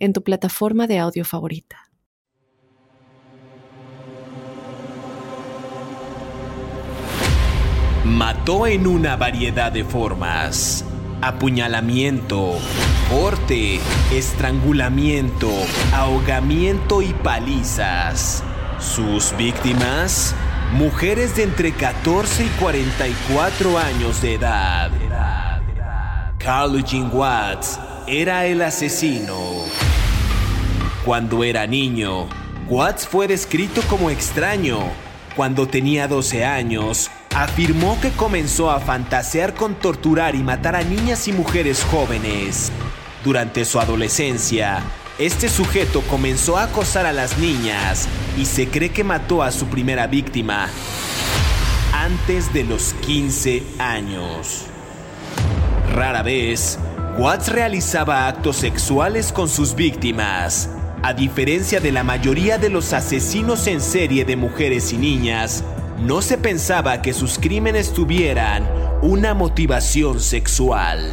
en tu plataforma de audio favorita. Mató en una variedad de formas. Apuñalamiento, corte, estrangulamiento, ahogamiento y palizas. Sus víctimas, mujeres de entre 14 y 44 años de edad. Carl Eugene Watts era el asesino. Cuando era niño, Watts fue descrito como extraño. Cuando tenía 12 años, afirmó que comenzó a fantasear con torturar y matar a niñas y mujeres jóvenes. Durante su adolescencia, este sujeto comenzó a acosar a las niñas y se cree que mató a su primera víctima antes de los 15 años. Rara vez, Watts realizaba actos sexuales con sus víctimas. A diferencia de la mayoría de los asesinos en serie de mujeres y niñas, no se pensaba que sus crímenes tuvieran una motivación sexual.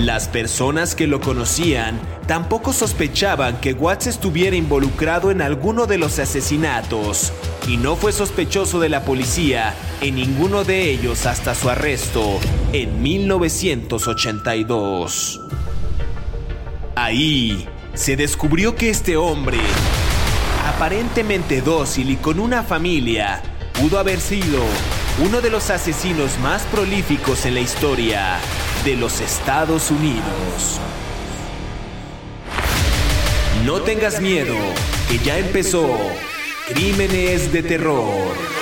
Las personas que lo conocían tampoco sospechaban que Watts estuviera involucrado en alguno de los asesinatos y no fue sospechoso de la policía en ninguno de ellos hasta su arresto en 1982. Ahí se descubrió que este hombre, aparentemente dócil y con una familia, pudo haber sido uno de los asesinos más prolíficos en la historia de los Estados Unidos. No tengas miedo, que ya empezó Crímenes de Terror.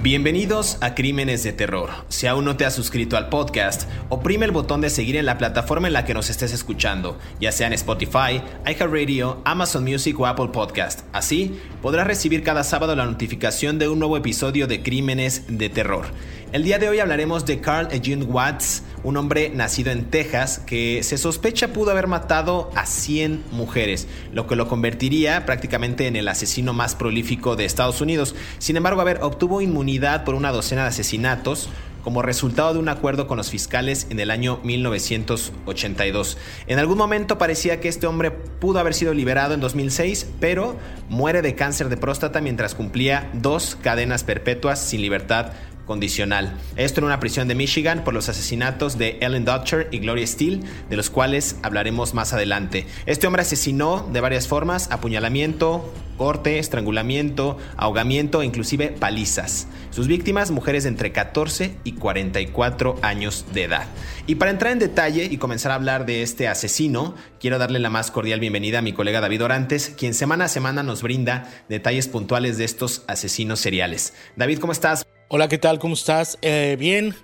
Bienvenidos a Crímenes de Terror. Si aún no te has suscrito al podcast, oprime el botón de seguir en la plataforma en la que nos estés escuchando, ya sea en Spotify, iHeartRadio, Amazon Music o Apple Podcast. Así podrás recibir cada sábado la notificación de un nuevo episodio de Crímenes de Terror. El día de hoy hablaremos de Carl Eugene Watts, un hombre nacido en Texas que se sospecha pudo haber matado a 100 mujeres, lo que lo convertiría prácticamente en el asesino más prolífico de Estados Unidos. Sin embargo, a ver, obtuvo inmunidad por una docena de asesinatos, como resultado de un acuerdo con los fiscales en el año 1982. En algún momento parecía que este hombre pudo haber sido liberado en 2006, pero muere de cáncer de próstata mientras cumplía dos cadenas perpetuas sin libertad condicional. Esto en una prisión de Michigan por los asesinatos de Ellen Dutcher y Gloria Steele, de los cuales hablaremos más adelante. Este hombre asesinó de varias formas, apuñalamiento, corte, estrangulamiento, ahogamiento e inclusive palizas. Sus víctimas, mujeres de entre 14 y 44 años de edad. Y para entrar en detalle y comenzar a hablar de este asesino, quiero darle la más cordial bienvenida a mi colega David Orantes, quien semana a semana nos brinda detalles puntuales de estos asesinos seriales. David, ¿cómo estás? Hola, ¿qué tal? ¿Cómo estás? Eh, bien.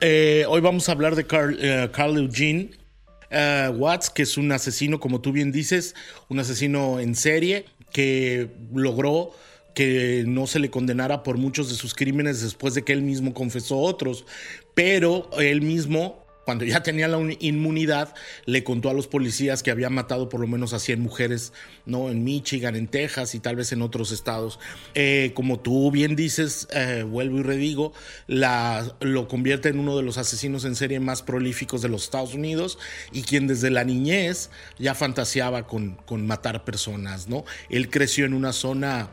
Eh, hoy vamos a hablar de Carl, eh, Eugene Watts, que es un asesino, como tú bien dices, un asesino en serie que logró que no se le condenara por muchos de sus crímenes después de que él mismo confesó otros, pero él mismo cuando ya tenía la inmunidad, le contó a los policías que había matado por lo menos a 100 mujeres, ¿no? En Michigan, en Texas y tal vez en otros estados. Eh, como tú bien dices, eh, vuelvo y redigo, lo convierte en uno de los asesinos en serie más prolíficos de los Estados Unidos y quien desde la niñez ya fantaseaba con, con matar personas, ¿no? Él creció en una zona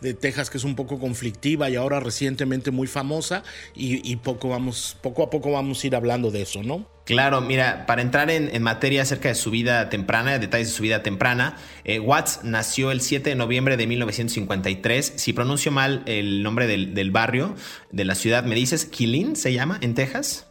de Texas que es un poco conflictiva y ahora recientemente muy famosa y, poco, vamos, poco a poco vamos a ir hablando de eso, ¿no? Claro, mira, para entrar en, materia acerca de su vida temprana, detalles de su vida temprana, eh, Watts nació el 7 de noviembre de 1953. Si pronuncio mal el nombre del, barrio, de la ciudad, ¿me dices Killeen se llama en Texas?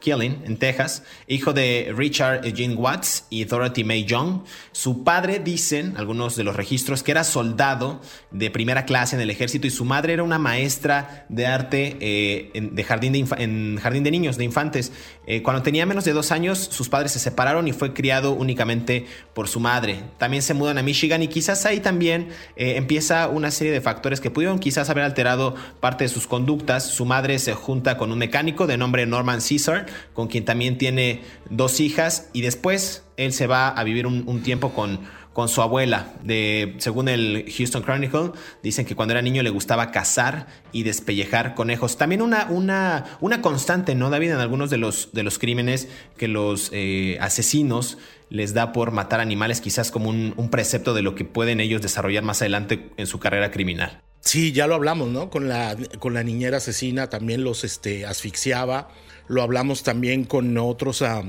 Killing, en Texas, hijo de Richard Eugene Watts y Dorothy May Young. Su padre, dicen algunos de los registros, que era soldado de primera clase en el ejército y su madre era una maestra de arte eh, en, de jardín de en jardín de niños, de infantes. Eh, cuando tenía menos de dos años, sus padres se separaron y fue criado únicamente por su madre. También se mudan a Michigan y quizás ahí también eh, empieza una serie de factores que pudieron quizás haber alterado parte de sus conductas. Su madre se junta con un mecánico de nombre Norman Caesar, con quien también tiene dos hijas, y después él se va a vivir un, tiempo con, con su abuela. De, según el Houston Chronicle, dicen que cuando era niño le gustaba cazar y despellejar conejos. También una, una, una constante, ¿no, David? En algunos de los, de los crímenes que los eh, asesinos les da por matar animales, quizás como un, un, precepto de lo que pueden ellos desarrollar más adelante en su carrera criminal. Sí, ya lo hablamos, ¿no? Con la, con la niñera asesina también los este, asfixiaba lo hablamos también con otros ah,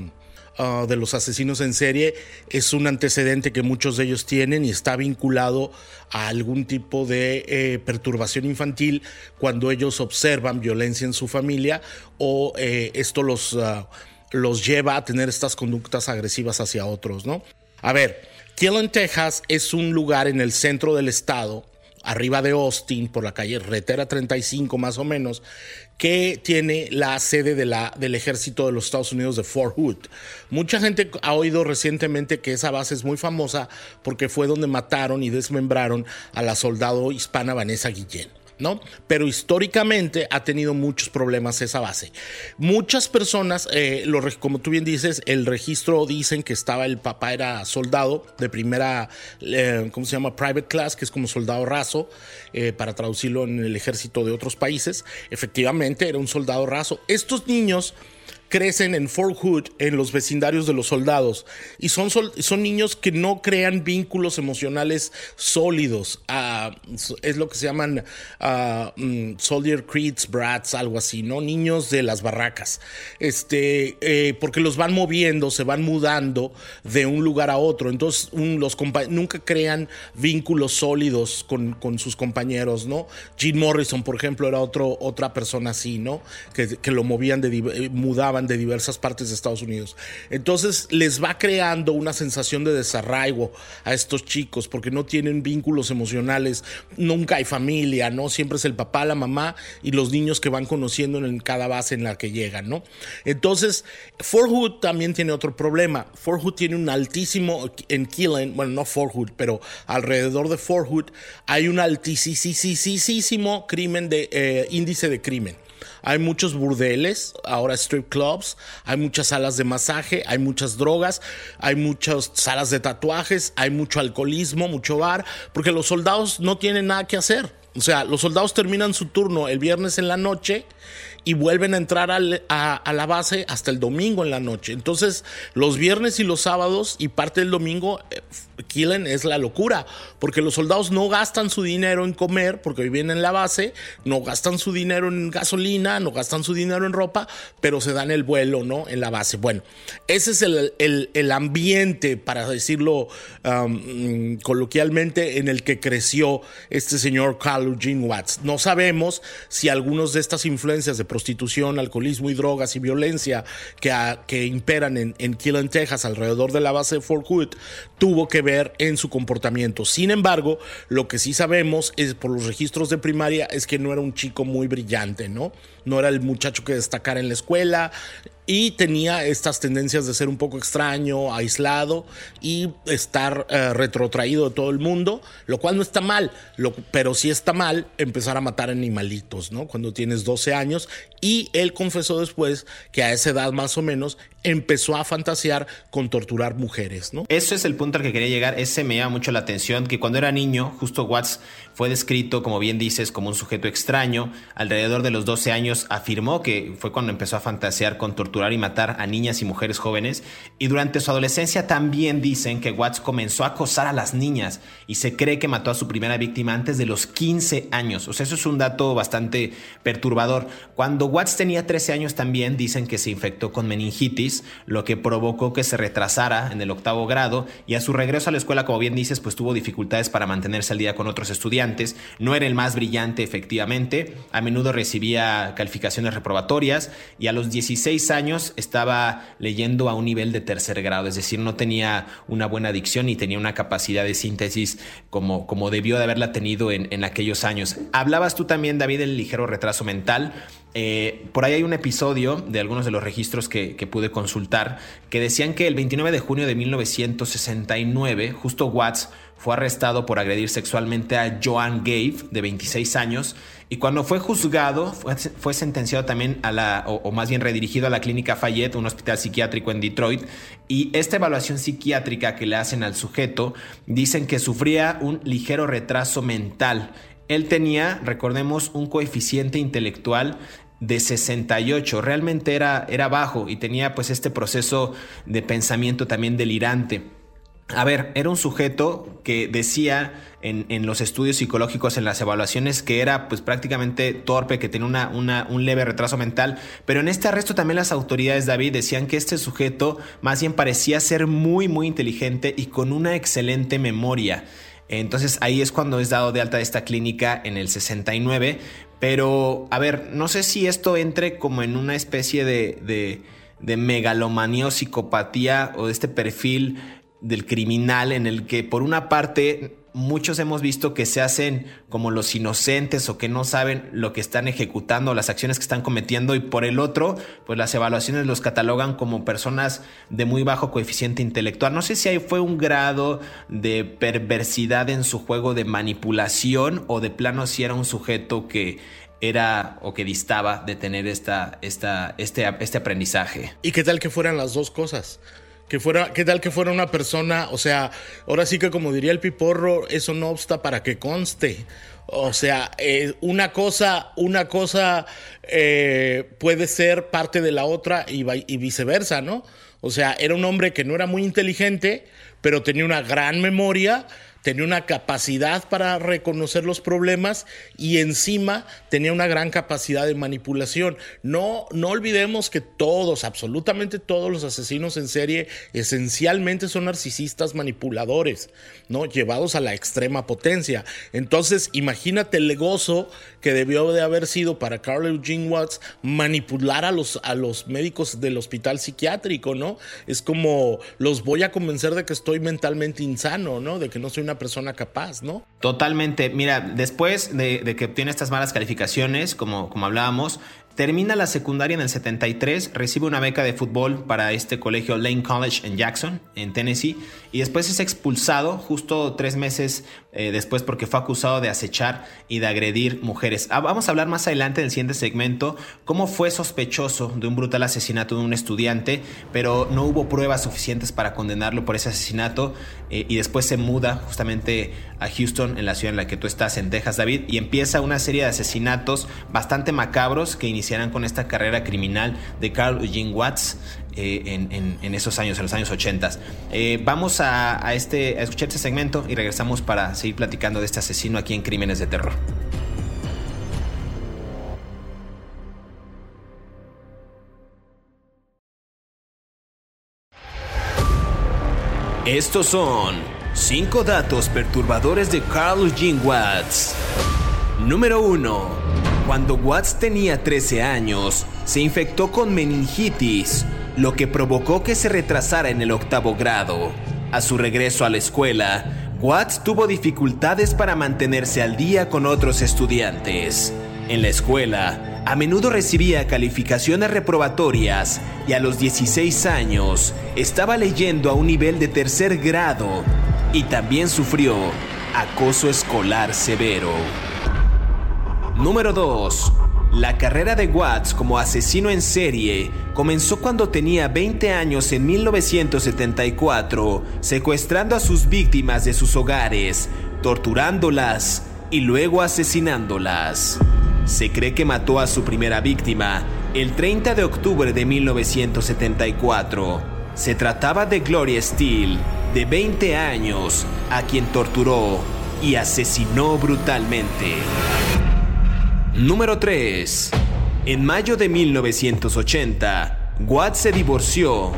de los asesinos en serie, es un antecedente que muchos de ellos tienen y está vinculado a algún tipo de eh, perturbación infantil cuando ellos observan violencia en su familia o eh, esto los, ah, los lleva a tener estas conductas agresivas hacia otros, ¿no? A ver, Killen, Texas es un lugar en el centro del estado arriba de Austin, por la calle Retera 35 más o menos, que tiene la sede del ejército de los Estados Unidos de Fort Hood. Mucha gente ha oído recientemente que esa base es muy famosa porque fue donde mataron y desmembraron a la soldado hispana Vanessa Guillén. ¿No? Pero históricamente ha tenido muchos problemas esa base. Muchas personas, eh, como tú bien dices, el registro dicen que estaba el papá era soldado de primera, eh, ¿cómo se llama? Private class, que es como soldado raso, eh, para traducirlo en el ejército de otros países. Efectivamente, era un soldado raso. Estos niños crecen en Fort Hood, en los vecindarios de los soldados, y son, son niños que no crean vínculos emocionales sólidos. Ah, es lo que se llaman uh, Soldier Creeds, Brats, algo así, ¿no? Niños de las barracas. Este, eh, porque los van moviendo, se van mudando de un lugar a otro. Entonces, los nunca crean vínculos sólidos con, con, sus compañeros, ¿no? Gene Morrison, por ejemplo, era otro, otra persona así, ¿no? Que, que lo movían de eh, de diversas partes de Estados Unidos. Entonces les va creando una sensación de desarraigo a estos chicos porque no tienen vínculos emocionales, nunca hay familia, ¿no? Siempre es el papá, la mamá y los niños que van conociendo en cada base en la que llegan, ¿no? Entonces, Fort Hood también tiene otro problema. Fort Hood tiene un altísimo, en Killen, bueno, no Fort Hood, pero alrededor de Fort Hood hay un altísimo crimen de eh, índice de crimen. Hay muchos burdeles, ahora strip clubs, hay muchas salas de masaje, hay muchas drogas, hay muchas salas de tatuajes, hay mucho alcoholismo, mucho bar, porque los soldados no tienen nada que hacer. O sea, los soldados terminan su turno el viernes en la noche y vuelven a entrar a, la base hasta el domingo en la noche. Entonces, los viernes y los sábados y parte del domingo, eh, Killen es la locura, porque los soldados no gastan su dinero en comer, porque viven en la base, no gastan su dinero en gasolina, no gastan su dinero en ropa, pero se dan el vuelo, ¿no? En la base. Bueno, ese es el, ambiente, para decirlo um, coloquialmente, en el que creció este señor Carl Eugene Watts. No sabemos si algunos de estas influencias de prostitución, alcoholismo y drogas y violencia que, que imperan en, en Killen, Texas, alrededor de la base de Fort Hood, tuvo que ver en su comportamiento. Sin embargo, lo que sí sabemos es por los registros de primaria es que no era un chico muy brillante, ¿no? No era el muchacho que destacara en la escuela, y tenía estas tendencias de ser un poco extraño, aislado y estar eh, retrotraído de todo el mundo, lo cual no está mal, pero sí está mal empezar a matar animalitos, ¿no? Cuando tienes 12 años y él confesó después que a esa edad más o menos empezó a fantasear con torturar mujeres, ¿no? Eso es el punto al que quería llegar, ese me llama mucho la atención, que cuando era niño, justo Watts fue descrito, como bien dices, como un sujeto extraño, alrededor de los 12 años afirmó que fue cuando empezó a fantasear con torturar y matar a niñas y mujeres jóvenes, y durante su adolescencia también dicen que Watts comenzó a acosar a las niñas y se cree que mató a su primera víctima antes de los 15 años. O sea, eso es un dato bastante perturbador. Cuando Watts tenía 13 años también dicen que se infectó con meningitis lo que provocó que se retrasara en el octavo grado y a su regreso a la escuela, como bien dices, pues tuvo dificultades para mantenerse al día con otros estudiantes. No era el más brillante, efectivamente. A menudo recibía calificaciones reprobatorias y a los 16 años estaba leyendo a un nivel de tercer grado, es decir, no tenía una buena dicción y tenía una capacidad de síntesis como, como debió de haberla tenido en, en aquellos años. Hablabas tú también, David, del ligero retraso mental. Eh, por ahí hay un episodio de algunos de los registros que, pude consultar que decían que el 29 de junio de 1969, justo Watts fue arrestado por agredir sexualmente a Joan Gave, de 26 años, y cuando fue juzgado, fue, sentenciado también a la, o, más bien redirigido a la clínica Fayette, un hospital psiquiátrico en Detroit, y esta evaluación psiquiátrica que le hacen al sujeto, dicen que sufría un ligero retraso mental él tenía, recordemos, un coeficiente intelectual de 68, realmente era, era bajo y tenía pues este proceso de pensamiento también delirante. A ver, era un sujeto que decía en, los estudios psicológicos, en las evaluaciones, que era pues prácticamente torpe, que tenía una, un leve retraso mental, pero en este arresto también las autoridades, David, decían que este sujeto más bien parecía ser muy, muy inteligente y con una excelente memoria. Entonces ahí es cuando es dado de alta esta clínica en el 69. Pero, a ver, no sé si esto entre como en una especie de, de, de megalomanía o psicopatía o de este perfil del criminal en el que por una parte muchos hemos visto que se hacen como los inocentes o que no saben lo que están ejecutando, las acciones que están cometiendo y por el otro, pues las evaluaciones los catalogan como personas de muy bajo coeficiente intelectual. No sé si ahí fue un grado de perversidad en su juego de manipulación o de plano si era un sujeto que era o que distaba de tener esta, esta, este, este aprendizaje. ¿Y qué tal que fueran las dos cosas? Que fuera, ¿qué tal que fuera una persona? O sea, ahora sí que como diría el piporro, eso no obsta para que conste. O sea, eh, una cosa, una cosa eh, puede ser parte de la otra y, y viceversa, ¿no? O sea, era un hombre que no era muy inteligente, pero tenía una gran memoria tenía una capacidad para reconocer los problemas y encima tenía una gran capacidad de manipulación. No, no olvidemos que todos, absolutamente todos los asesinos en serie esencialmente son narcisistas manipuladores, ¿no? Llevados a la extrema potencia. Entonces, imagínate el gozo que debió de haber sido para Carl Eugene Watts manipular a los, a los médicos del hospital psiquiátrico, ¿no? Es como los voy a convencer de que estoy mentalmente insano, ¿no? De que no soy una persona capaz, ¿no? Totalmente. Mira, después de, que obtiene estas malas calificaciones, como, como hablábamos, Termina la secundaria en el 73, recibe una beca de fútbol para este colegio Lane College en Jackson, en Tennessee, y después es expulsado justo tres meses eh, después porque fue acusado de acechar y de agredir mujeres. Ah, vamos a hablar más adelante en el siguiente segmento cómo fue sospechoso de un brutal asesinato de un estudiante, pero no hubo pruebas suficientes para condenarlo por ese asesinato eh, y después se muda justamente a Houston, en la ciudad en la que tú estás, en Texas, David, y empieza una serie de asesinatos bastante macabros que con esta carrera criminal de Carl Eugene Watts. Eh, en, esos años, en los años 80. Eh, vamos a, este, a escuchar este segmento y regresamos para seguir platicando de este asesino aquí en Crímenes de Terror. Estos son 5 datos perturbadores de Carl Eugene Watts. Número 1. Cuando Watts tenía 13 años, se infectó con meningitis, lo que provocó que se retrasara en el octavo grado. A su regreso a la escuela, Watts tuvo dificultades para mantenerse al día con otros estudiantes. En la escuela, a menudo recibía calificaciones reprobatorias y a los 16 años estaba leyendo a un nivel de tercer grado y también sufrió acoso escolar severo. Número 2. La carrera de Watts como asesino en serie comenzó cuando tenía 20 años en 1974, secuestrando a sus víctimas de sus hogares, torturándolas y luego asesinándolas. Se cree que mató a su primera víctima el 30 de octubre de 1974. Se trataba de Gloria Steele, de 20 años, a quien torturó y asesinó brutalmente. Número 3. En mayo de 1980, Watts se divorció.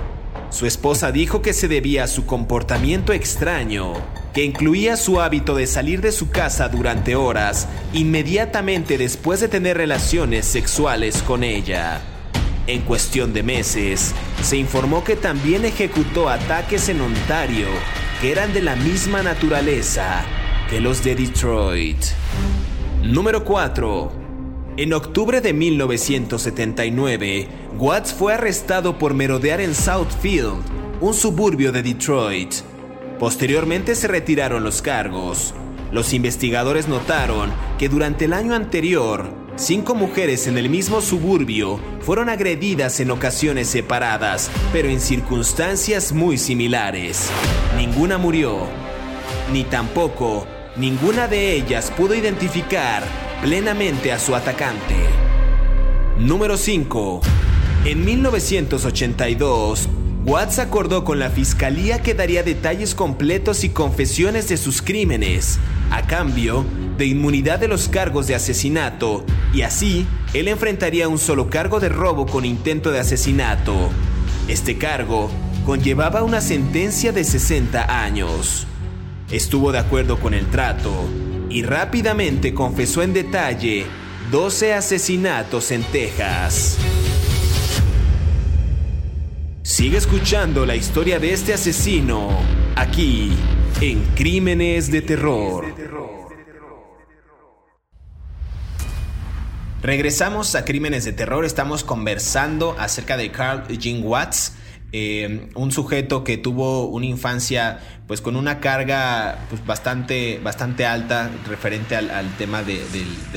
Su esposa dijo que se debía a su comportamiento extraño, que incluía su hábito de salir de su casa durante horas inmediatamente después de tener relaciones sexuales con ella. En cuestión de meses, se informó que también ejecutó ataques en Ontario que eran de la misma naturaleza que los de Detroit. Número 4. En octubre de 1979, Watts fue arrestado por merodear en Southfield, un suburbio de Detroit. Posteriormente se retiraron los cargos. Los investigadores notaron que durante el año anterior, cinco mujeres en el mismo suburbio fueron agredidas en ocasiones separadas, pero en circunstancias muy similares. Ninguna murió, ni tampoco ninguna de ellas pudo identificar plenamente a su atacante. Número 5. En 1982, Watts acordó con la fiscalía que daría detalles completos y confesiones de sus crímenes, a cambio de inmunidad de los cargos de asesinato, y así él enfrentaría un solo cargo de robo con intento de asesinato. Este cargo conllevaba una sentencia de 60 años. Estuvo de acuerdo con el trato y rápidamente confesó en detalle 12 asesinatos en Texas. Sigue escuchando la historia de este asesino aquí en Crímenes de Terror. Regresamos a Crímenes de Terror, estamos conversando acerca de Carl Jean Watts, eh, un sujeto que tuvo una infancia pues con una carga pues, bastante, bastante alta referente al, tema de,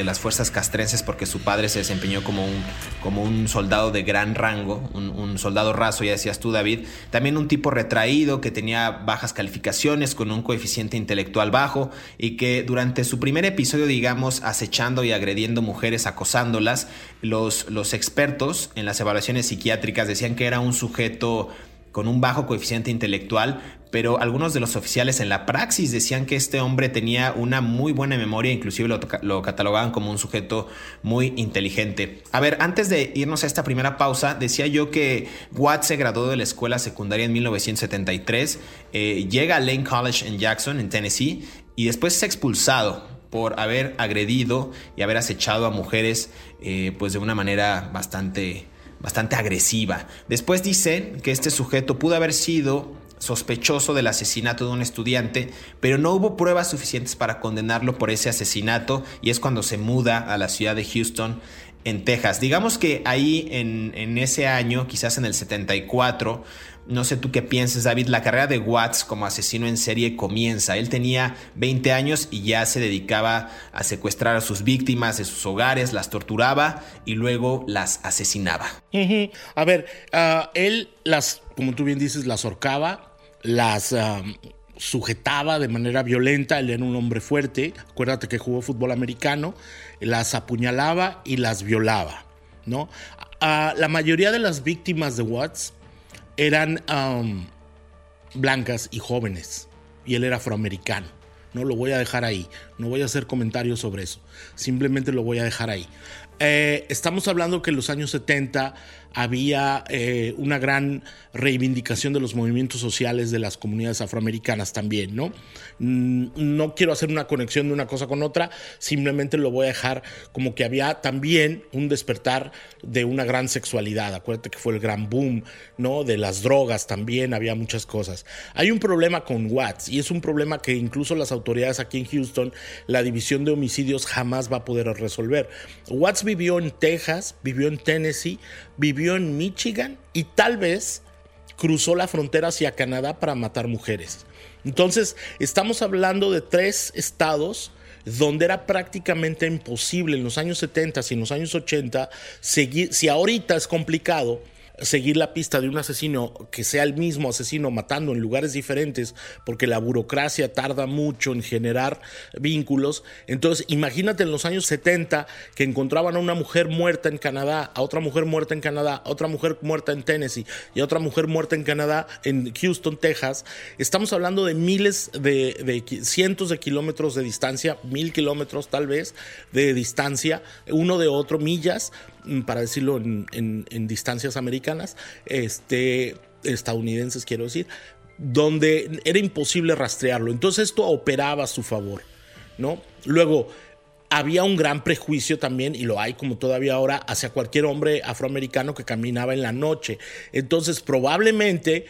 las fuerzas castrenses porque su padre se desempeñó como un, como un soldado de gran rango, un, soldado raso, ya decías tú David, también un tipo retraído que tenía bajas calificaciones con un coeficiente intelectual bajo y que durante su primer episodio, digamos, acechando y agrediendo mujeres, acosándolas, los, los expertos en las evaluaciones psiquiátricas decían que era un sujeto con un bajo coeficiente intelectual, pero algunos de los oficiales en la praxis decían que este hombre tenía una muy buena memoria, inclusive lo, catalogaban como un sujeto muy inteligente. A ver, antes de irnos a esta primera pausa, decía yo que Watt se graduó de la escuela secundaria en 1973, eh, llega a Lane College en Jackson, en Tennessee, y después es expulsado por haber agredido y haber acechado a mujeres eh, pues de una manera bastante bastante agresiva. Después dicen que este sujeto pudo haber sido sospechoso del asesinato de un estudiante, pero no hubo pruebas suficientes para condenarlo por ese asesinato y es cuando se muda a la ciudad de Houston en Texas. Digamos que ahí en, en ese año, quizás en el 74, no sé tú qué piensas, David, la carrera de Watts como asesino en serie comienza. Él tenía 20 años y ya se dedicaba a secuestrar a sus víctimas de sus hogares, las torturaba y luego las asesinaba. A ver, ah, él las, como tú bien dices, las ahorcaba, las... sujetaba de manera violenta, él era un hombre fuerte, acuérdate que jugó fútbol americano, las apuñalaba y las violaba, ¿no? Ah, la mayoría de las víctimas de Watts eran blancas y jóvenes y él era afroamericano. No lo voy a dejar ahí, no voy a hacer comentarios sobre eso, simplemente lo voy a dejar ahí. Eh, estamos hablando que en los años 70 había eh, una gran reivindicación de los movimientos sociales de las comunidades afroamericanas también, ¿no? Mm, no quiero hacer una conexión de una cosa con otra, simplemente lo voy a dejar como que había también un despertar de una gran sexualidad. Acuérdate que fue el gran boom, ¿no? De las drogas también, había muchas cosas. Hay un problema con Watts y es un problema que incluso las autoridades aquí en Houston, la división de homicidios jamás va a poder resolver. Watts vivió en Texas, vivió en Tennessee, vivió en Michigan y tal vez cruzó la frontera hacia Canadá para matar mujeres. Entonces, estamos hablando de tres estados donde era prácticamente imposible en los años 70 y en los años 80 seguir, si ahorita es complicado, seguir la pista de un asesino que sea el mismo asesino matando en lugares diferentes porque la burocracia tarda mucho en generar vínculos. Entonces, imagínate en los años 70 que encontraban a una mujer muerta en Canadá, a otra mujer muerta en Canadá, a otra mujer muerta en Tennessee y a otra mujer muerta en Canadá, en Houston, Texas. Estamos hablando de miles de, de cientos de kilómetros de distancia, mil kilómetros tal vez de distancia, uno de otro, millas para decirlo en, distancias americanas, este, estadounidenses quiero decir, donde era imposible rastrearlo. Entonces esto operaba a su favor, ¿no? Luego, había un gran prejuicio también, y lo hay como todavía ahora, hacia cualquier hombre afroamericano que caminaba en la noche. Entonces, probablemente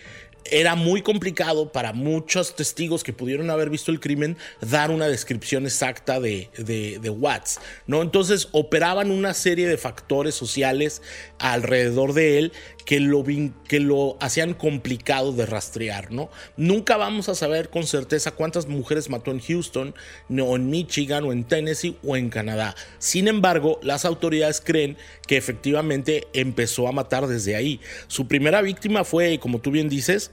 era muy complicado para muchos testigos que pudieron haber visto el crimen dar una descripción exacta de, de, Watts, ¿no? Entonces operaban una serie de factores sociales alrededor de él que lo, que lo hacían complicado de rastrear, ¿no? Nunca vamos a saber con certeza cuántas mujeres mató en Houston, o en Michigan, o en Tennessee, o en Canadá. Sin embargo, las autoridades creen que efectivamente empezó a matar desde ahí. Su primera víctima fue, como tú bien dices,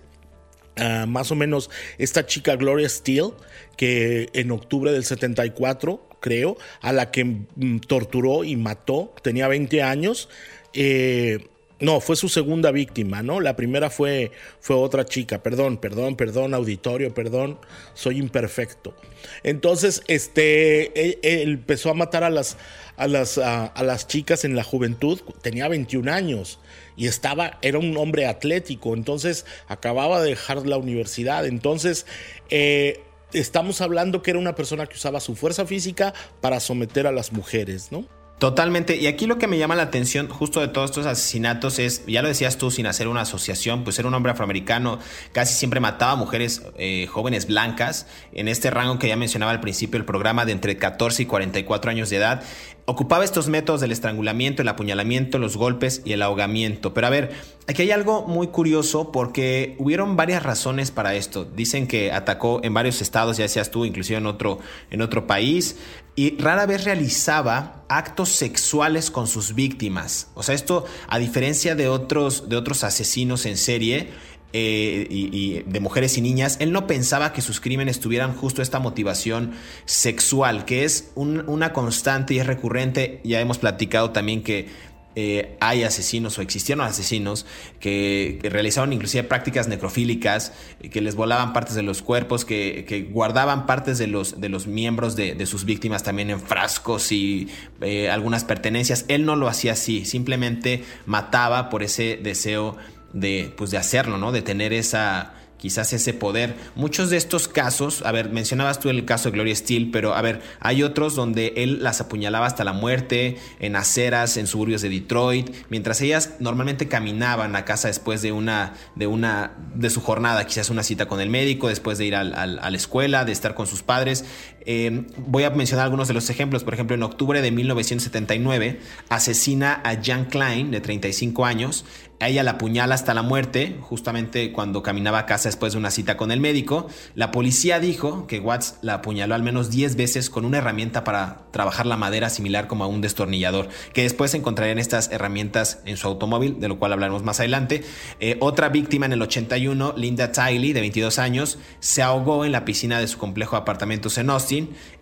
ah, más o menos esta chica Gloria Steele, que en octubre del 74, creo, a la que mm, torturó y mató, tenía 20 años. Eh, no, fue su segunda víctima, ¿no? La primera fue, fue otra chica. Perdón, perdón, perdón, auditorio, perdón, soy imperfecto. Entonces, este, él, empezó a matar a las, a las, a, las chicas en la juventud. Tenía 21 años y estaba, era un hombre atlético. Entonces, acababa de dejar la universidad. Entonces, eh, estamos hablando que era una persona que usaba su fuerza física para someter a las mujeres, ¿no? Totalmente. Y aquí lo que me llama la atención justo de todos estos asesinatos es, ya lo decías tú, sin hacer una asociación, pues era un hombre afroamericano, casi siempre mataba a mujeres eh, jóvenes blancas, en este rango que ya mencionaba al principio del programa, de entre 14 y 44 años de edad. Ocupaba estos métodos del estrangulamiento, el apuñalamiento, los golpes y el ahogamiento. Pero a ver, aquí hay algo muy curioso porque hubieron varias razones para esto. Dicen que atacó en varios estados, ya decías tú, inclusive en otro, en otro país, y rara vez realizaba actos sexuales con sus víctimas. O sea, esto, a diferencia de otros, de otros asesinos en serie, eh, de mujeres y niñas, él no pensaba que sus crímenes tuvieran justo esta motivación sexual, que es una constante y es recurrente. Ya hemos platicado también que eh, hay asesinos o existieron asesinos que, realizaron inclusive prácticas necrofílicas, que les volaban partes de los cuerpos, que, guardaban partes de los, de los miembros de, sus víctimas también en frascos y eh, algunas pertenencias. Él no lo hacía así, simplemente mataba por ese deseo de, pues de hacerlo, ¿no? De tener esa, quizás ese poder. Muchos de estos casos, a ver, mencionabas tú el caso de Gloria Steele, pero a ver, hay otros donde él las apuñalaba hasta la muerte, en aceras, en suburbios de Detroit, mientras ellas normalmente caminaban a casa después de una, de una, de su jornada, quizás una cita con el médico, después de ir a la escuela, de estar con sus padres. Eh, voy a mencionar algunos de los ejemplos. Por ejemplo, en octubre de 1979 asesina a Jan Klein, de 35 años. Ella la apuñala hasta la muerte, justamente cuando caminaba a casa después de una cita con el médico. La policía dijo que Watts la apuñaló al menos 10 veces con una herramienta para trabajar la madera similar como a un destornillador, que después encontrarían estas herramientas en su automóvil, de lo cual hablaremos más adelante. Eh, otra víctima en el 81, Linda Tiley, de 22 años, se ahogó en la piscina de su complejo de apartamentos en Austin.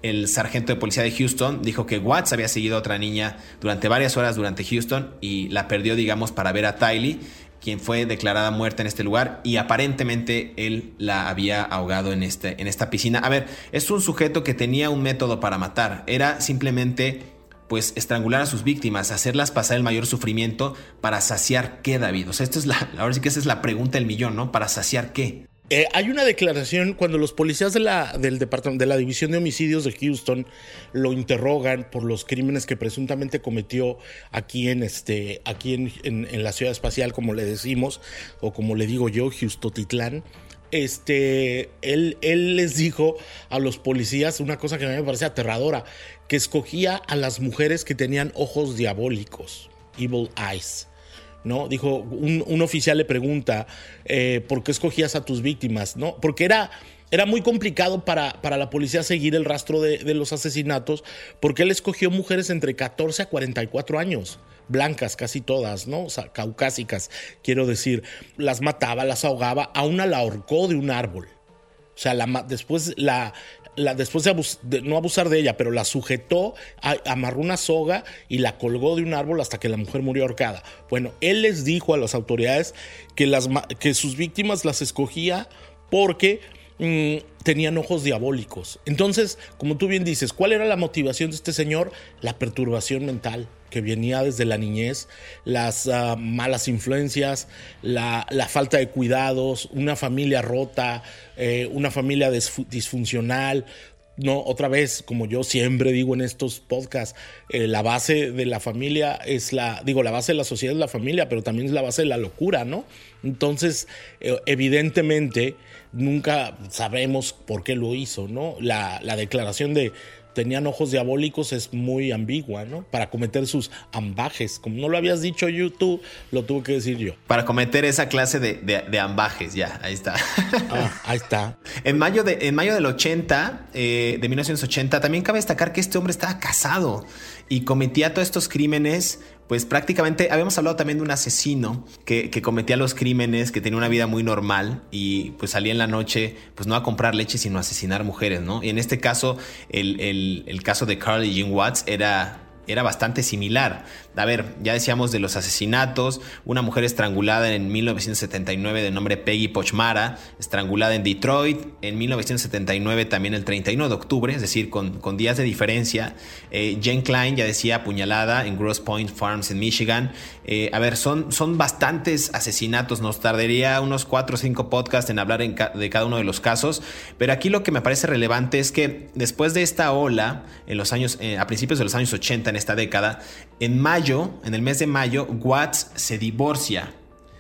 El sargento de policía de Houston dijo que Watts había seguido a otra niña durante varias horas durante Houston y la perdió, digamos, para ver a Tiley quien fue declarada muerta en este lugar y aparentemente él la había ahogado en, este, en esta piscina. A ver, es un sujeto que tenía un método para matar, era simplemente pues estrangular a sus víctimas, hacerlas pasar el mayor sufrimiento para saciar qué, David. O sea, es la, ahora sí que esa es la pregunta del millón, ¿no? Para saciar qué. Eh, hay una declaración cuando los policías de la, de la División de Homicidios de Houston lo interrogan por los crímenes que presuntamente cometió aquí en este, aquí en, la ciudad espacial, como le decimos, o como le digo yo, Houston Este, él, él les dijo a los policías una cosa que a mí me parece aterradora, que escogía a las mujeres que tenían ojos diabólicos, evil eyes. ¿No? Dijo, un, oficial le pregunta, eh, ¿por qué escogías a tus víctimas? ¿no? Porque era, era muy complicado para, para, la policía seguir el rastro de, los asesinatos, porque él escogió mujeres entre 14 a 44 años, blancas casi todas, ¿no? O sea, caucásicas, quiero decir, las mataba, las ahogaba, a una la ahorcó de un árbol. O sea, después la, después de, no abusar de ella, pero la sujetó, amarró una soga y la colgó de un árbol hasta que la mujer murió ahorcada. Bueno, él les dijo a las autoridades que sus víctimas las escogía porque mm, tenían ojos diabólicos. Entonces, como tú bien dices, ¿cuál era la motivación de este señor? La perturbación mental. Que venía desde la niñez, las ah, malas influencias, la, falta de cuidados, una familia rota, eh, una familia disfuncional, no, otra vez, como yo siempre digo en estos podcasts, eh, la base de la familia es la, digo, la base de la sociedad es la familia, pero también es la base de la locura, ¿no? Entonces, eh, evidentemente, nunca sabremos por qué lo hizo, ¿no? La, la declaración de tenían ojos diabólicos es muy ambigua, ¿no? Para cometer sus ambajes. Como no lo habías dicho YouTube, lo tuve que decir yo. Para cometer esa clase de, ambajes, ya, ahí está. Ah, ahí está. en, mayo de, en mayo del 80, eh, de 1980, también cabe destacar que este hombre estaba casado y cometía todos estos crímenes pues prácticamente habíamos hablado también de un asesino que, cometía los crímenes, que tenía una vida muy normal y pues salía en la noche, pues no a comprar leche, sino a asesinar mujeres, ¿no? Y en este caso, el, el, el caso de Carly Jean Watts era era bastante similar. A ver, ya decíamos de los asesinatos, una mujer estrangulada en 1979 de nombre Peggy Pochmara, estrangulada en Detroit, en 1979 también el 31 de octubre, es decir, con, con días de diferencia. Eh, Jane Klein, ya decía, apuñalada en Gross Point Farms en Michigan. Eh, a ver, son, son bastantes asesinatos, nos tardaría unos 4 o 5 podcasts en hablar de cada uno de los casos, pero aquí lo que me parece relevante es que después de esta ola, en los años, eh, a principios de los años 80, en esta década, en mayo, en el mes de mayo, Watts se divorcia.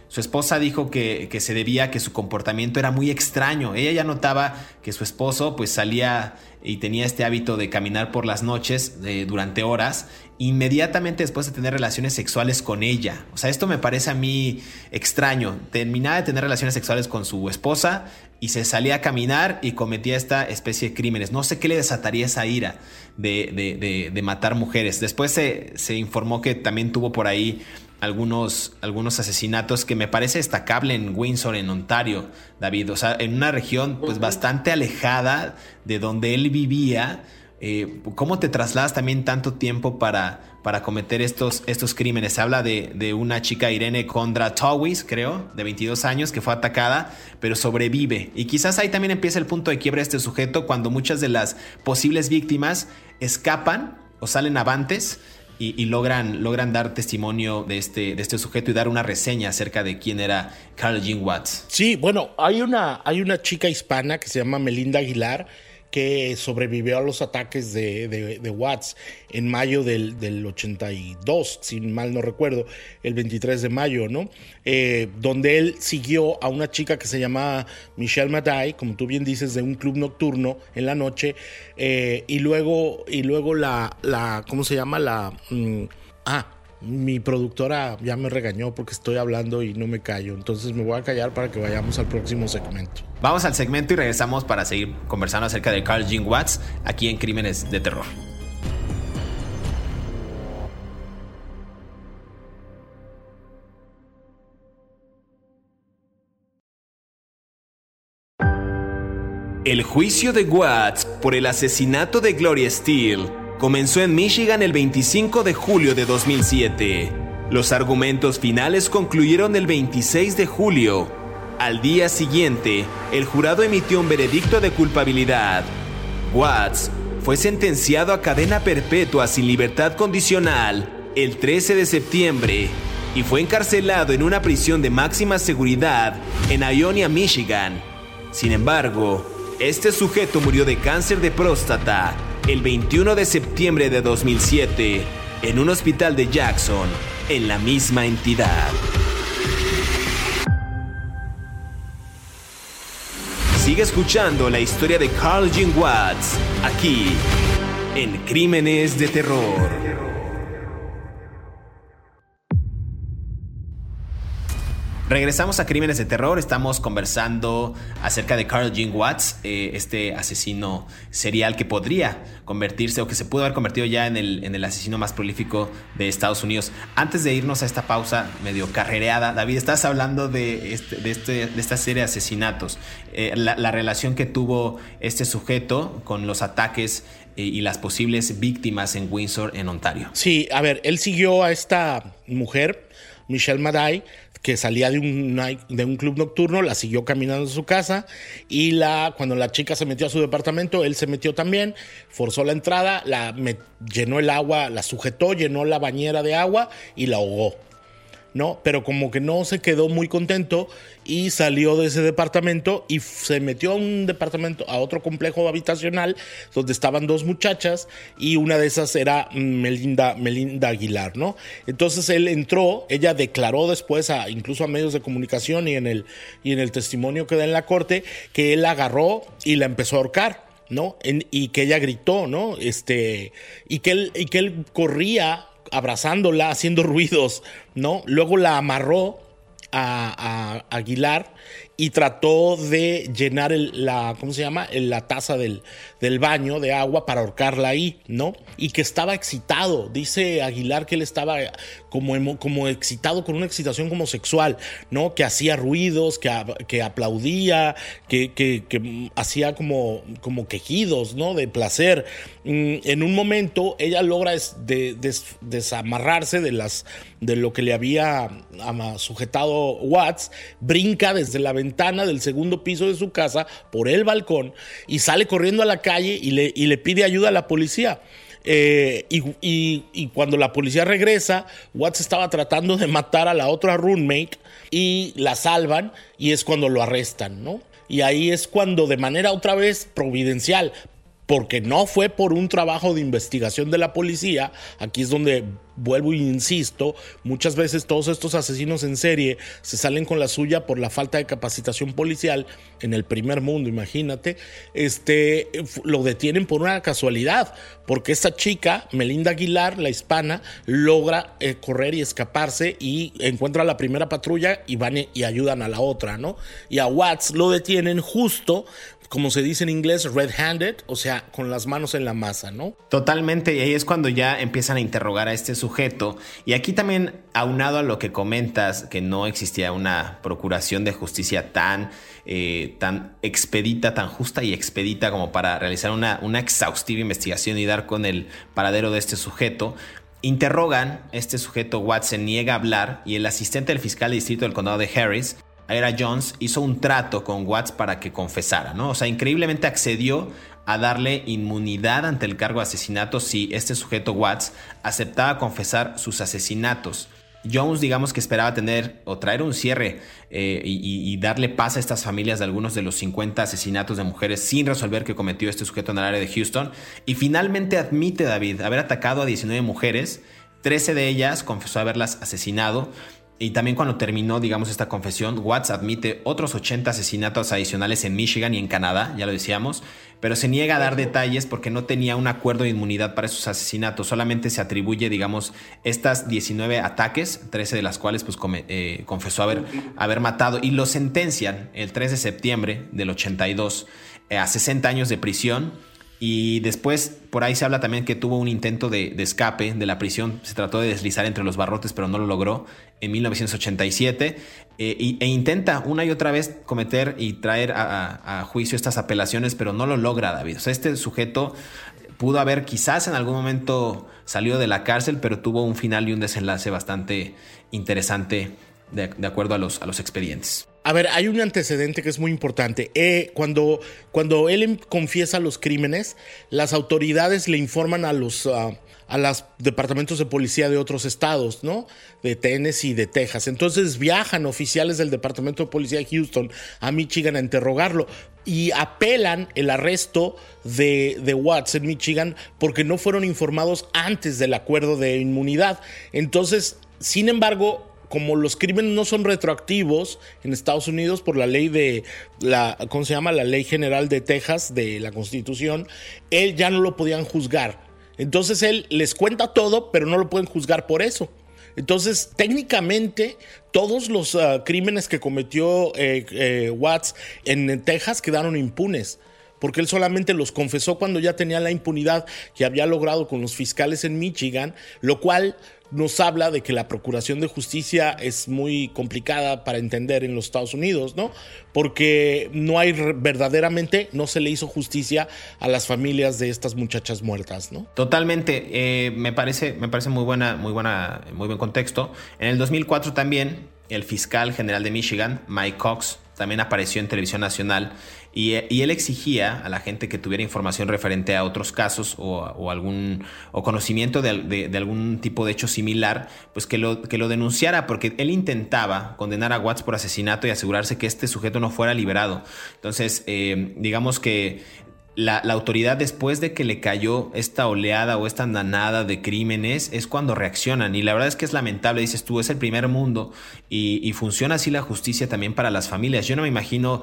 Su esposa dijo que, se debía a que su comportamiento era muy extraño. Ella ya notaba que su esposo pues salía y tenía este hábito de caminar por las noches durante horas, inmediatamente después de tener relaciones sexuales con ella. O sea, esto me parece a mí extraño. Terminaba de tener relaciones sexuales con su esposa y se salía a caminar y cometía esta especie de crímenes. No sé qué le desataría esa ira de, de, matar mujeres. Después se, se, informó que también tuvo por ahí algunos, algunos asesinatos que me parece destacable en Windsor, en Ontario, David. O sea, en una región pues bastante alejada de donde él vivía eh, ¿Cómo te trasladas también tanto tiempo para, para cometer estos, estos crímenes? Se habla de, una chica, Irene Condra Towis, creo, de 22 años, que fue atacada, pero sobrevive. Y quizás ahí también empieza el punto de quiebra de este sujeto cuando muchas de las posibles víctimas escapan o salen avantes. Y, logran, logran dar testimonio de este, de este sujeto y dar una reseña acerca de quién era Carl Jean Watts. Sí, bueno, hay una, hay una chica hispana que se llama Melinda Aguilar que sobrevivió a los ataques de, de, Watts en mayo del, del, 82, si mal no recuerdo, el 23 de mayo, ¿no? Eh, donde él siguió a una chica que se llamaba Michelle Maday, como tú bien dices, de un club nocturno en la noche, eh, y luego, y luego la, la, ¿cómo se llama? La... Mm, ah, mi productora ya me regañó porque estoy hablando y no me callo. Entonces me voy a callar para que vayamos al próximo segmento. Vamos al segmento y regresamos para seguir conversando acerca de Carl Jean Watts aquí en Crímenes de Terror. El juicio de Watts por el asesinato de Gloria Steele comenzó en Michigan el 25 de julio de 2007. Los argumentos finales concluyeron el 26 de julio. Al día siguiente, el jurado emitió un veredicto de culpabilidad. Watts fue sentenciado a cadena perpetua sin libertad condicional el 13 de septiembre y fue encarcelado en una prisión de máxima seguridad en Ionia, Michigan. Sin embargo, este sujeto murió de cáncer de próstata el 21 de septiembre de 2007 en un hospital de Jackson, en la misma entidad. Sigue escuchando la historia de Carl Jean Watts aquí en Crímenes de Terror. Regresamos a Crímenes de Terror, estamos conversando acerca de Carl Jean Watts, eh, este asesino serial que podría convertirse o que se pudo haber convertido ya en el, en el asesino más prolífico de Estados Unidos. Antes de irnos a esta pausa medio carrereada, David, estás hablando de, este, de, este, de esta serie de asesinatos, eh, la, relación que tuvo este sujeto con los ataques eh, y las posibles víctimas en Windsor, en Ontario. Sí, a ver, él siguió a esta mujer Michelle Maday, que salía de un, de un club nocturno, la siguió caminando a su casa y la, cuando la chica se metió a su departamento, él se metió también, forzó la entrada, la llenó el agua, la sujetó, llenó la bañera de agua y la ahogó. ¿No? Pero como que no se quedó muy contento y salió de ese departamento y se metió a un departamento, a otro complejo habitacional donde estaban dos muchachas y una de esas era Melinda, Melinda Aguilar, ¿no? Entonces él entró, ella declaró después, a, incluso a medios de comunicación y en, el, y en el testimonio que da en la corte, que él la agarró y la empezó a ahorcar. ¿no? y que ella gritó, ¿no? Este, y que y que él corría abrazándola, haciendo ruidos, ¿no? Luego la amarró a, Aguilar y trató de llenar la, ¿cómo se llama? La taza del, del, baño de agua para ahorcarla ahí, ¿no? Y que estaba excitado. Dice Aguilar que él estaba como, como excitado con una excitación como sexual, ¿no? Que hacía ruidos, que, que aplaudía, que, que, hacía como, como quejidos, ¿no? De placer. Mm, en un momento ella logra desamarrarse de, las, de lo que le había sujetado Watts, brinca desde la ventana del segundo piso de su casa por el balcón y sale corriendo a la calle y le, y pide ayuda a la policía. Eh, y, cuando la policía regresa, Watts estaba tratando de matar a la otra roommate y la salvan y es cuando lo arrestan, ¿no? Y ahí es cuando de manera otra vez providencial, porque no fue por un trabajo de investigación de la policía, aquí es donde vuelvo e insisto, muchas veces todos estos asesinos en serie se salen con la suya por la falta de capacitación policial en el primer mundo, imagínate, este, lo detienen por una casualidad, porque esta chica, Melinda Aguilar, la hispana, logra eh, correr y escaparse y encuentra a la primera patrulla y van y ayudan a la otra, ¿no? Y a Watts lo detienen justo como se dice en inglés, red-handed, o sea, con las manos en la masa, ¿no? Totalmente, y ahí es cuando ya empiezan a interrogar a este sujeto. Y aquí también, aunado a lo que comentas, que no existía una procuración de justicia tan, eh, tan expedita, tan justa y expedita como para realizar una, una exhaustiva investigación y dar con el paradero de este sujeto, Interrogan, este sujeto Watson niega hablar y el asistente del fiscal de distrito del condado de Harris Ira Jones hizo un trato con Watts para que confesara, ¿no? O sea, increíblemente accedió a darle inmunidad ante el cargo de asesinato si este sujeto Watts aceptaba confesar sus asesinatos. Jones, digamos que esperaba tener o traer un cierre eh, y, darle paz a estas familias de algunos de los 50 asesinatos de mujeres sin resolver que cometió este sujeto en el área de Houston. Y finalmente admite David haber atacado a 19 mujeres, 13 de ellas confesó haberlas asesinado y también cuando terminó, digamos, esta confesión, Watts admite otros 80 asesinatos adicionales en Michigan y en Canadá, ya lo decíamos, pero se niega a dar detalles porque no tenía un acuerdo de inmunidad para esos asesinatos. Solamente se atribuye, digamos, estas 19 ataques, 13 de las cuales pues, eh, confesó haber, haber matado, y lo sentencian el 3 de septiembre del 82 eh, a 60 años de prisión y después, por ahí se habla también que tuvo un intento de, escape de la prisión. Se trató de deslizar entre los barrotes, pero no lo logró en 1987. Eh, e intenta una y otra vez cometer y traer a, juicio estas apelaciones, pero no lo logra, David. O sea, este sujeto pudo haber quizás en algún momento salido de la cárcel, pero tuvo un final y un desenlace bastante interesante de, acuerdo a los, a los expedientes. A ver, hay un antecedente que es muy importante. Eh, cuando, cuando él em, confiesa los crímenes, las autoridades le informan a los, ah, a los departamentos de policía de otros estados, ¿no? De Tennessee y de Texas. Entonces viajan oficiales del departamento de policía de Houston a Michigan a interrogarlo y apelan el arresto de, de Watts en Michigan porque no fueron informados antes del acuerdo de inmunidad. Entonces, sin embargo, como los crímenes no son retroactivos en Estados Unidos por la ley de la ¿cómo se llama? la ley general de Texas de la Constitución, él ya no lo podían juzgar. Entonces él les cuenta todo, pero no lo pueden juzgar por eso. Entonces, técnicamente, todos los ah, crímenes que cometió eh, eh, Watts en Texas quedaron impunes porque él solamente los confesó cuando ya tenía la impunidad que había logrado con los fiscales en Michigan, lo cual nos habla de que la procuración de justicia es muy complicada para entender en los Estados Unidos, ¿no? Porque no hay verdaderamente, no se le hizo justicia a las familias de estas muchachas muertas, ¿no? Totalmente, eh, me parece, me parece muy buena, muy buena, muy buen contexto. En el 2004 también el fiscal general de Michigan, Mike Cox, también apareció en televisión nacional y, él exigía a la gente que tuviera información referente a otros casos o, algún o conocimiento de, algún tipo de hecho similar, pues que lo, que lo denunciara porque él intentaba condenar a Watts por asesinato y asegurarse que este sujeto no fuera liberado. Entonces, eh, digamos que la, autoridad después de que le cayó esta oleada o esta andanada de crímenes es cuando reaccionan y la verdad es que es lamentable, dices tú, es el primer mundo y, y funciona así la justicia también para las familias. Yo no me imagino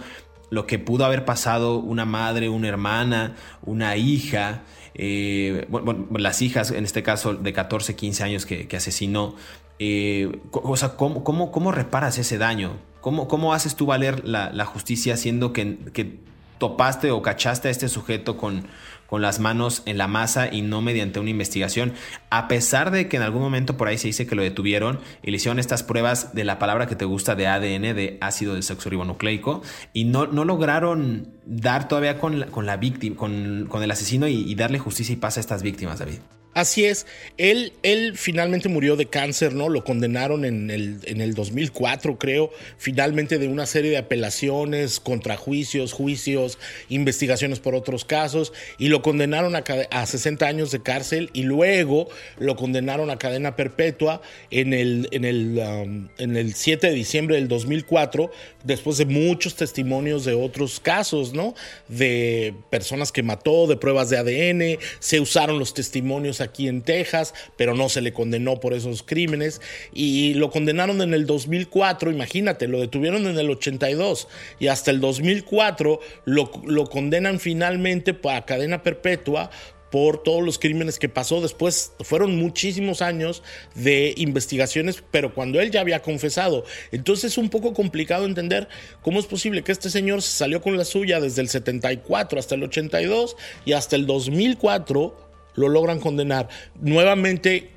lo que pudo haber pasado una madre, una hermana, una hija, eh, bueno, las hijas, en este caso de 14, 15 años que, asesinó. Eh, o sea, ¿cómo, cómo, reparas ese daño? ¿Cómo, cómo haces tú valer la, justicia siendo que, que topaste o cachaste a este sujeto con, con las manos en la masa y no mediante una investigación, a pesar de que en algún momento por ahí se dice que lo detuvieron y le hicieron estas pruebas de la palabra que te gusta de ADN, de ácido desoxirribonucleico, y no, no lograron dar todavía con la, con la víctima, con, con el asesino y, y darle justicia y paz a estas víctimas, David. Así es, él, él finalmente murió de cáncer, ¿no? Lo condenaron en el, en el 2004, creo, finalmente de una serie de apelaciones, contrajuicios, juicios, investigaciones por otros casos, y lo condenaron a, a 60 años de cárcel. Y luego lo condenaron a cadena perpetua en el, en, el, um, en el 7 de diciembre del 2004, después de muchos testimonios de otros casos, ¿no? De personas que mató, de pruebas de ADN, se usaron los testimonios aquí en Texas, pero no se le condenó por esos crímenes y lo condenaron en el 2004, imagínate, lo detuvieron en el 82 y hasta el 2004 lo, lo condenan finalmente para cadena perpetua por todos los crímenes que pasó. Después fueron muchísimos años de investigaciones, pero cuando él ya había confesado. Entonces es un poco complicado entender cómo es posible que este señor salió con la suya desde el 74 hasta el 82 y hasta el 2004 lo logran condenar. Nuevamente,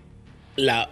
la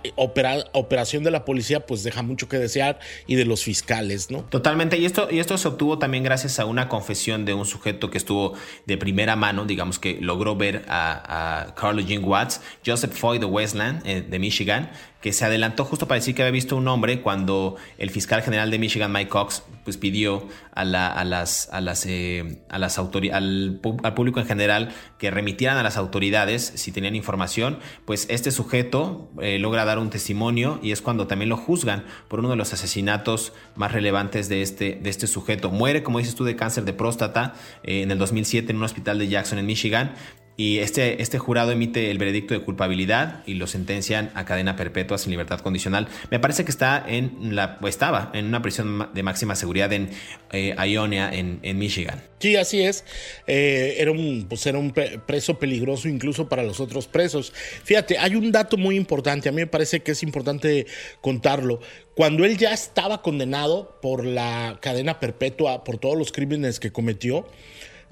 operación de la policía pues deja mucho que desear y de los fiscales, ¿no? Totalmente, y esto, y esto se obtuvo también gracias a una confesión de un sujeto que estuvo de primera mano, digamos que logró ver a, a Carl Eugene Watts, Joseph Foy de Westland, eh, de Michigan, que se adelantó justo para decir que había visto un hombre cuando el fiscal general de Michigan, Mike Cox, pues pidió a, las, a las, eh, a las al, público en general que remitieran a las autoridades si tenían información, pues este sujeto eh, logra dar un testimonio y es cuando también lo juzgan por uno de los asesinatos más relevantes de este, de este sujeto. Muere, como dices tú, de cáncer de próstata eh, en el 2007 en un hospital de Jackson en Michigan y este, este jurado emite el veredicto de culpabilidad y lo sentencian a cadena perpetua sin libertad condicional. Me parece que está en la, estaba en una prisión de máxima seguridad en eh, Ionia, en, Michigan. Sí, así es. Eh, era, un, pues era un preso peligroso incluso para los otros presos. Fíjate, hay un dato muy importante, a mí me parece que es importante contarlo. Cuando él ya estaba condenado por la cadena perpetua, por todos los crímenes que cometió,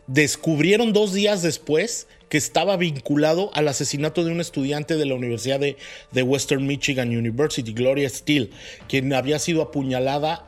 descubrieron dos días después que estaba vinculado al asesinato de un estudiante de la Universidad de, Western Michigan University, Gloria Steele, quien había sido apuñalada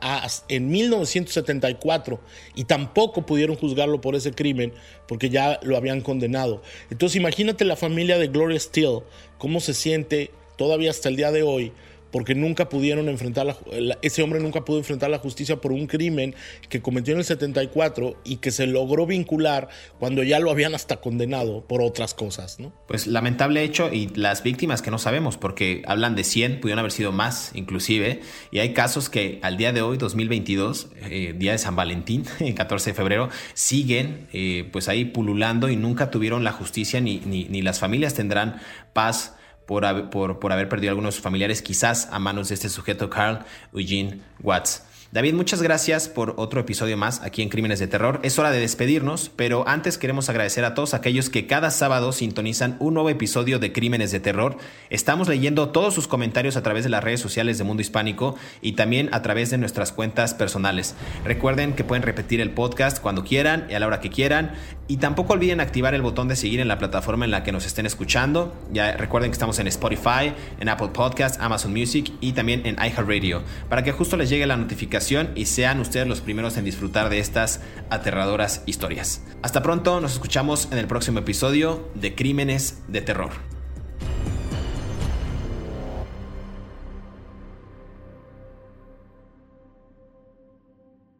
en 1974 y tampoco pudieron juzgarlo por ese crimen porque ya lo habían condenado. Entonces imagínate la familia de Gloria Steele, cómo se siente todavía hasta el día de hoy porque nunca pudieron enfrentar la, ese hombre nunca pudo enfrentar la justicia por un crimen que cometió en el 74 y que se logró vincular cuando ya lo habían hasta condenado por otras cosas, ¿no? Pues lamentable hecho y las víctimas que no sabemos porque hablan de 100, pudieron haber sido más inclusive y hay casos que al día de hoy 2022, eh, día de San Valentín, el 14 de febrero, siguen eh, pues ahí pululando y nunca tuvieron la justicia ni, ni, ni las familias tendrán paz por, por, por haber perdido algunos familiares, quizás a manos de este sujeto, Carl Eugene Watts. David, muchas gracias por otro episodio más aquí en Crímenes de Terror. Es hora de despedirnos, pero antes queremos agradecer a todos aquellos que cada sábado sintonizan un nuevo episodio de Crímenes de Terror. Estamos leyendo todos sus comentarios a través de las redes sociales de Mundo Hispánico y también a través de nuestras cuentas personales. Recuerden que pueden repetir el podcast cuando quieran y a la hora que quieran. Y tampoco olviden activar el botón de seguir en la plataforma en la que nos estén escuchando. Ya recuerden que estamos en Spotify, en Apple Podcasts, Amazon Music y también en iHeartRadio para que justo les llegue la notificación y sean ustedes los primeros en disfrutar de estas aterradoras historias. Hasta pronto, nos escuchamos en el próximo episodio de Crímenes de Terror.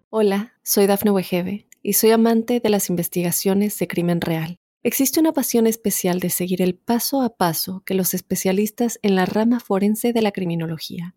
Hola, soy Dafne Wegebe y soy amante de las investigaciones de crimen real. Existe una pasión especial de seguir el paso a paso que los especialistas en la rama forense de la criminología